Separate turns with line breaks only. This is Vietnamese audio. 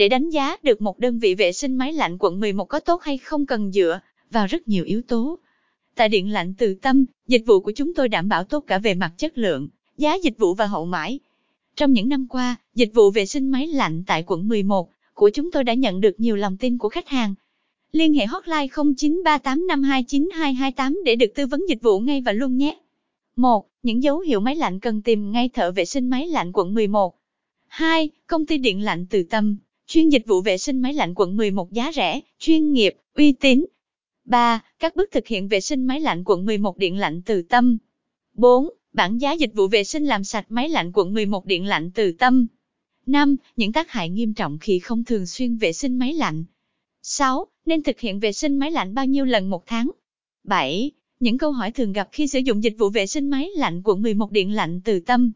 Để đánh giá được một đơn vị vệ sinh máy lạnh quận 11 có tốt hay không cần dựa vào rất nhiều yếu tố. Tại Điện lạnh Từ Tâm, dịch vụ của chúng tôi đảm bảo tốt cả về mặt chất lượng, giá dịch vụ và hậu mãi. Trong những năm qua, dịch vụ vệ sinh máy lạnh tại quận 11 của chúng tôi đã nhận được nhiều lòng tin của khách hàng. Liên hệ hotline 0938529228 để được tư vấn dịch vụ ngay và luôn nhé. 1. Những dấu hiệu máy lạnh cần tìm ngay thợ vệ sinh máy lạnh quận 11. 2. Công ty điện lạnh Từ Tâm, chuyên dịch vụ vệ sinh máy lạnh quận 11 giá rẻ, chuyên nghiệp, uy tín. 3. Các bước thực hiện vệ sinh máy lạnh quận 11 điện lạnh Từ Tâm. 4. Bản giá dịch vụ vệ sinh làm sạch máy lạnh quận 11 điện lạnh Từ Tâm. 5. Những tác hại nghiêm trọng khi không thường xuyên vệ sinh máy lạnh. 6. Nên thực hiện vệ sinh máy lạnh bao nhiêu lần một tháng? 7. Những câu hỏi thường gặp khi sử dụng dịch vụ vệ sinh máy lạnh quận 11 điện lạnh Từ Tâm.